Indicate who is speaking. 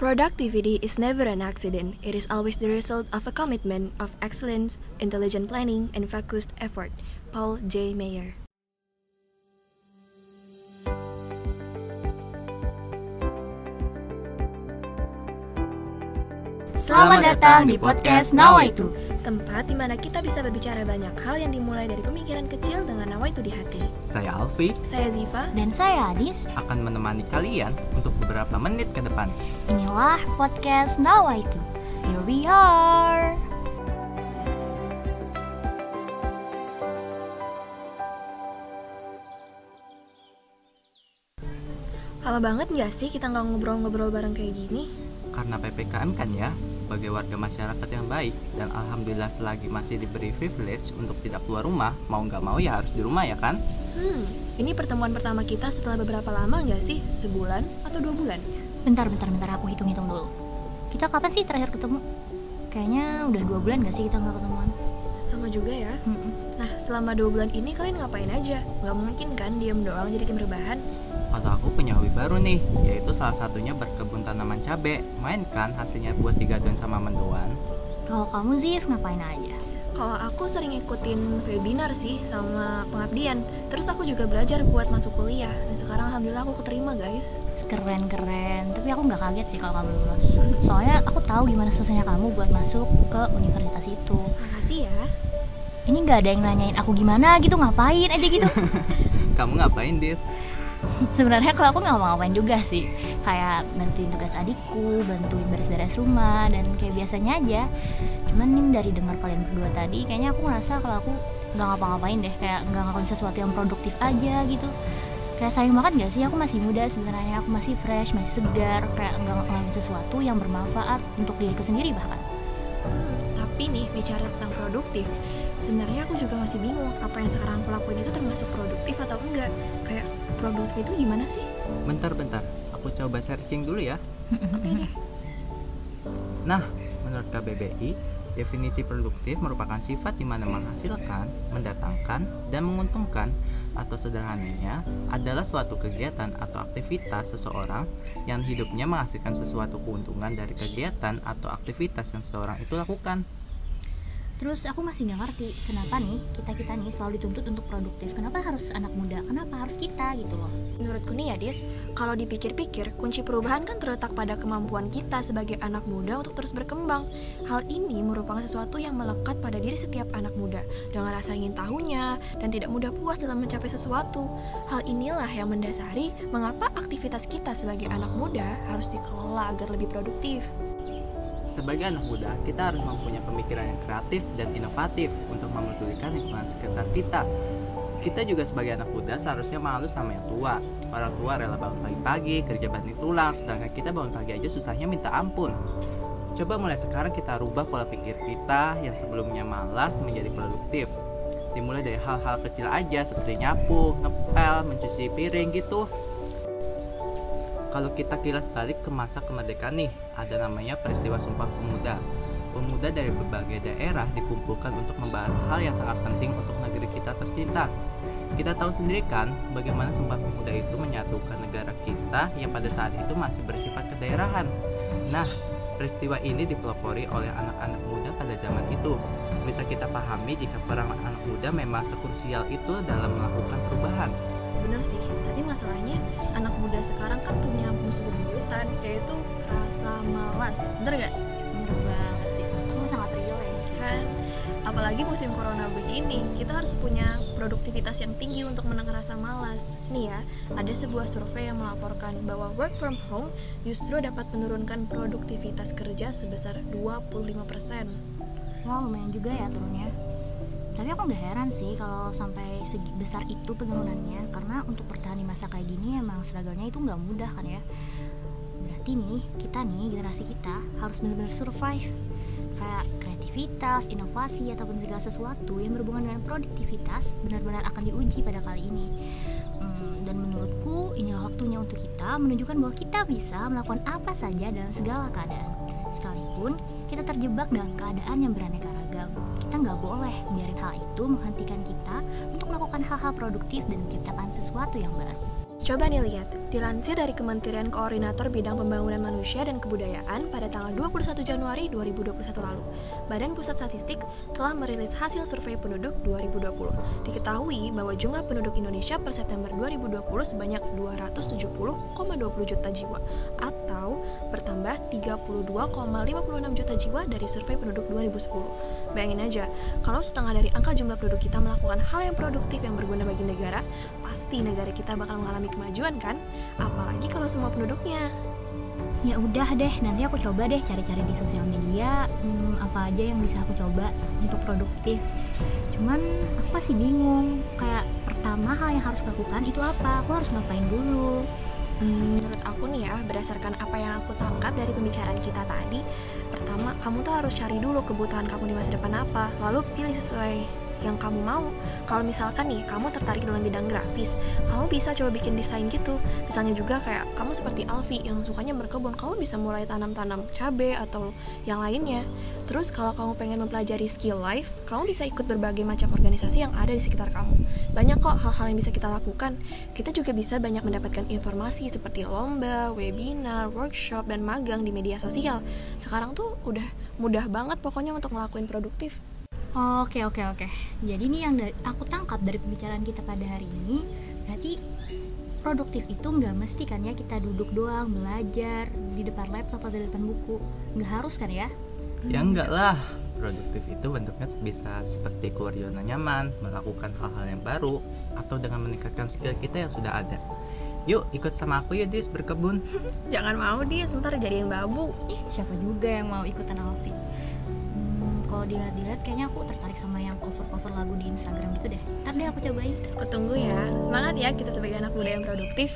Speaker 1: Productivity is never an accident. It is always the result of a commitment of excellence, intelligent planning, and focused effort. Paul J. Mayer.
Speaker 2: Selamat datang di podcast Nawaitu.
Speaker 1: Tempat di mana kita bisa berbicara banyak hal yang dimulai dari pemikiran kecil dengan nawaitu di hati.
Speaker 3: Saya Alfi
Speaker 1: Saya Ziva.
Speaker 2: Dan saya Adis.
Speaker 3: akan menemani kalian untuk beberapa menit ke depan.
Speaker 2: Inilah podcast Nawaitu. Here we are.
Speaker 1: Lama banget nggak sih kita nggak ngobrol-ngobrol bareng kayak gini?
Speaker 3: Karena PPKM kan ya, sebagai warga masyarakat yang baik dan alhamdulillah selagi masih diberi privilege untuk tidak keluar rumah, mau nggak mau ya harus di rumah ya kan?
Speaker 1: Hmm, ini pertemuan pertama kita setelah beberapa lama nggak sih? Sebulan atau dua bulan?
Speaker 2: Bentar, bentar, bentar. Aku hitung-hitung dulu. Kita kapan sih terakhir ketemu? Kayaknya udah dua bulan gak sih kita nggak ketemuan?
Speaker 1: Lama juga ya.
Speaker 2: Mm-mm.
Speaker 1: Nah, selama dua bulan ini kalian ngapain aja? Nggak mungkin kan diem doang jadi tim rebahan?
Speaker 3: Kalau aku punya hobi baru nih, yaitu salah satunya berkebun tanaman cabe. Main kan hasilnya buat digadoin sama mendoan.
Speaker 2: Kalau kamu Zif ngapain aja?
Speaker 1: Kalau aku sering ikutin webinar sih sama pengabdian. Terus aku juga belajar buat masuk kuliah. Dan sekarang alhamdulillah aku keterima guys.
Speaker 2: Keren keren. Tapi aku nggak kaget sih kalau kamu lulus. Soalnya aku tahu gimana susahnya kamu buat masuk ke universitas itu.
Speaker 1: Makasih ya.
Speaker 2: Ini nggak ada yang nanyain aku gimana gitu, ngapain aja gitu.
Speaker 3: Kamu ngapain, Dis?
Speaker 2: sebenarnya kalau aku nggak mau ngapain juga sih. Kayak bantuin tugas adikku bantuin beres-beres rumah dan kayak biasanya aja. Cuman nih dari dengar kalian berdua tadi kayaknya aku ngerasa kalau aku nggak ngapa-ngapain deh. Kayak nggak ngelakuin sesuatu yang produktif aja gitu. Kayak sayang banget gak sih? Aku masih muda sebenarnya. Aku masih fresh masih segar. Kayak nggak ngelakuin sesuatu yang bermanfaat untuk diriku sendiri bahkan.
Speaker 1: Tapi nih bicara tentang produktif, sebenarnya aku juga masih bingung apa yang sekarang aku lakuin itu termasuk produktif atau enggak. Kayak produktif itu gimana sih?
Speaker 3: Bentar-bentar, aku coba searching dulu ya.
Speaker 1: Oke deh.
Speaker 3: Nah, menurut KBBI, definisi produktif merupakan sifat di mana menghasilkan, mendatangkan, dan menguntungkan atau sederhananya adalah suatu kegiatan atau aktivitas seseorang yang hidupnya menghasilkan sesuatu keuntungan dari kegiatan atau aktivitas yang seseorang itu lakukan.
Speaker 2: Terus aku masih nggak ngerti kenapa nih kita kita nih selalu dituntut untuk produktif. Kenapa harus anak muda? Kenapa harus kita gitu loh?
Speaker 1: Menurutku nih ya Dis, kalau dipikir-pikir, kunci perubahan kan terletak pada kemampuan kita sebagai anak muda untuk terus berkembang. Hal ini merupakan sesuatu yang melekat pada diri setiap anak muda, dengan rasa ingin tahunya dan tidak mudah puas dalam mencapai sesuatu. Hal inilah yang mendasari mengapa aktivitas kita sebagai anak muda harus dikelola agar lebih produktif.
Speaker 3: Sebagai anak muda, kita harus mempunyai pemikiran yang kreatif dan inovatif untuk memedulikan lingkungan sekitar kita. Kita juga sebagai anak muda seharusnya malu sama yang tua. Orang tua rela bangun pagi-pagi, kerja banting tulang, sedangkan kita bangun pagi aja susahnya minta ampun. Coba mulai sekarang kita rubah pola pikir kita yang sebelumnya malas menjadi produktif. Dimulai dari hal-hal kecil aja seperti nyapu, ngepel, mencuci piring gitu. Kalau kita kilas balik ke masa kemerdekaan nih, ada namanya peristiwa Sumpah Pemuda. Pemuda dari berbagai daerah dikumpulkan untuk membahas hal yang sangat penting untuk negeri kita tercinta. Kita tahu sendiri kan bagaimana Sumpah Pemuda itu menyatukan negara kita yang pada saat itu masih bersifat kedaerahan. Nah, peristiwa ini dipelopori oleh anak-anak muda pada zaman itu. Bisa kita pahami jika peran anak muda memang sekrusial itu dalam melakukan perubahan.
Speaker 1: Bener sih, tapi masalahnya bebuyutan, yaitu rasa malas. Bener gak?
Speaker 2: Bener banget sih. Aku sangat relate sih.
Speaker 1: kan apalagi musim corona begini kita harus punya produktivitas yang tinggi untuk menekan rasa malas nih ya ada sebuah survei yang melaporkan bahwa work from home justru dapat menurunkan produktivitas kerja sebesar 25%
Speaker 2: Wah lumayan juga ya turunnya. Tapi aku nggak heran sih kalau sampai segi besar itu penurunannya karena untuk bertahan di masa kayak gini emang struggle-nya itu nggak mudah kan ya. Nih kita nih generasi kita harus benar-benar survive kayak kreativitas, inovasi ataupun segala sesuatu yang berhubungan dengan produktivitas benar-benar akan diuji pada kali ini. Hmm, dan menurutku inilah waktunya untuk kita menunjukkan bahwa kita bisa melakukan apa saja dalam segala keadaan. Sekalipun kita terjebak dalam keadaan yang beraneka ragam, kita nggak boleh biarin hal itu menghentikan kita untuk melakukan hal-hal produktif dan menciptakan sesuatu yang baru.
Speaker 1: Coba nih lihat, dilansir dari Kementerian Koordinator Bidang Pembangunan Manusia dan Kebudayaan pada tanggal 21 Januari 2021 lalu, Badan Pusat Statistik telah merilis hasil survei penduduk 2020. Diketahui bahwa jumlah penduduk Indonesia per September 2020 sebanyak 270,20 juta jiwa atau bertambah 32,56 juta jiwa dari survei penduduk 2010. Bayangin aja, kalau setengah dari angka jumlah penduduk kita melakukan hal yang produktif yang berguna bagi negara, pasti negara kita bakal mengalami kemajuan kan? Apalagi kalau semua penduduknya.
Speaker 2: Ya udah deh, nanti aku coba deh cari-cari di sosial media hmm, apa aja yang bisa aku coba untuk produktif. Cuman aku masih bingung, kayak pertama hal yang harus lakukan itu apa? Aku harus ngapain dulu?
Speaker 1: Hmm, menurut aku nih ya, berdasarkan apa yang aku tangkap dari pembicaraan kita tadi, pertama kamu tuh harus cari dulu kebutuhan kamu di masa depan apa, lalu pilih sesuai yang kamu mau. Kalau misalkan nih kamu tertarik dalam bidang grafis, kamu bisa coba bikin desain gitu. Misalnya juga kayak kamu seperti Alfi yang sukanya berkebun, kamu bisa mulai tanam-tanam cabai atau yang lainnya. Terus kalau kamu pengen mempelajari skill life, kamu bisa ikut berbagai macam organisasi yang ada di sekitar kamu. Banyak kok hal-hal yang bisa kita lakukan. Kita juga bisa banyak mendapatkan informasi seperti lomba, webinar, workshop, dan magang di media sosial. Sekarang tuh udah mudah banget pokoknya untuk ngelakuin produktif.
Speaker 2: Oke oke oke. Jadi ini yang dari, aku tangkap dari pembicaraan kita pada hari ini, berarti produktif itu nggak mesti kan ya kita duduk doang belajar di depan laptop atau di depan buku, nggak harus kan ya?
Speaker 3: Ya enggak lah, produktif itu bentuknya bisa seperti keluar zona nyaman, melakukan hal-hal yang baru, atau dengan meningkatkan skill kita yang sudah ada. Yuk ikut sama aku ya Dis berkebun
Speaker 1: Jangan mau dia sebentar jadiin babu.
Speaker 2: Ih siapa juga yang mau ikutan Alfi? Kalau dilihat-lihat kayaknya aku tertarik sama yang cover-cover lagu di Instagram gitu deh. Ntar deh aku cobain.
Speaker 1: Aku tunggu ya. Semangat ya kita sebagai anak muda yang produktif.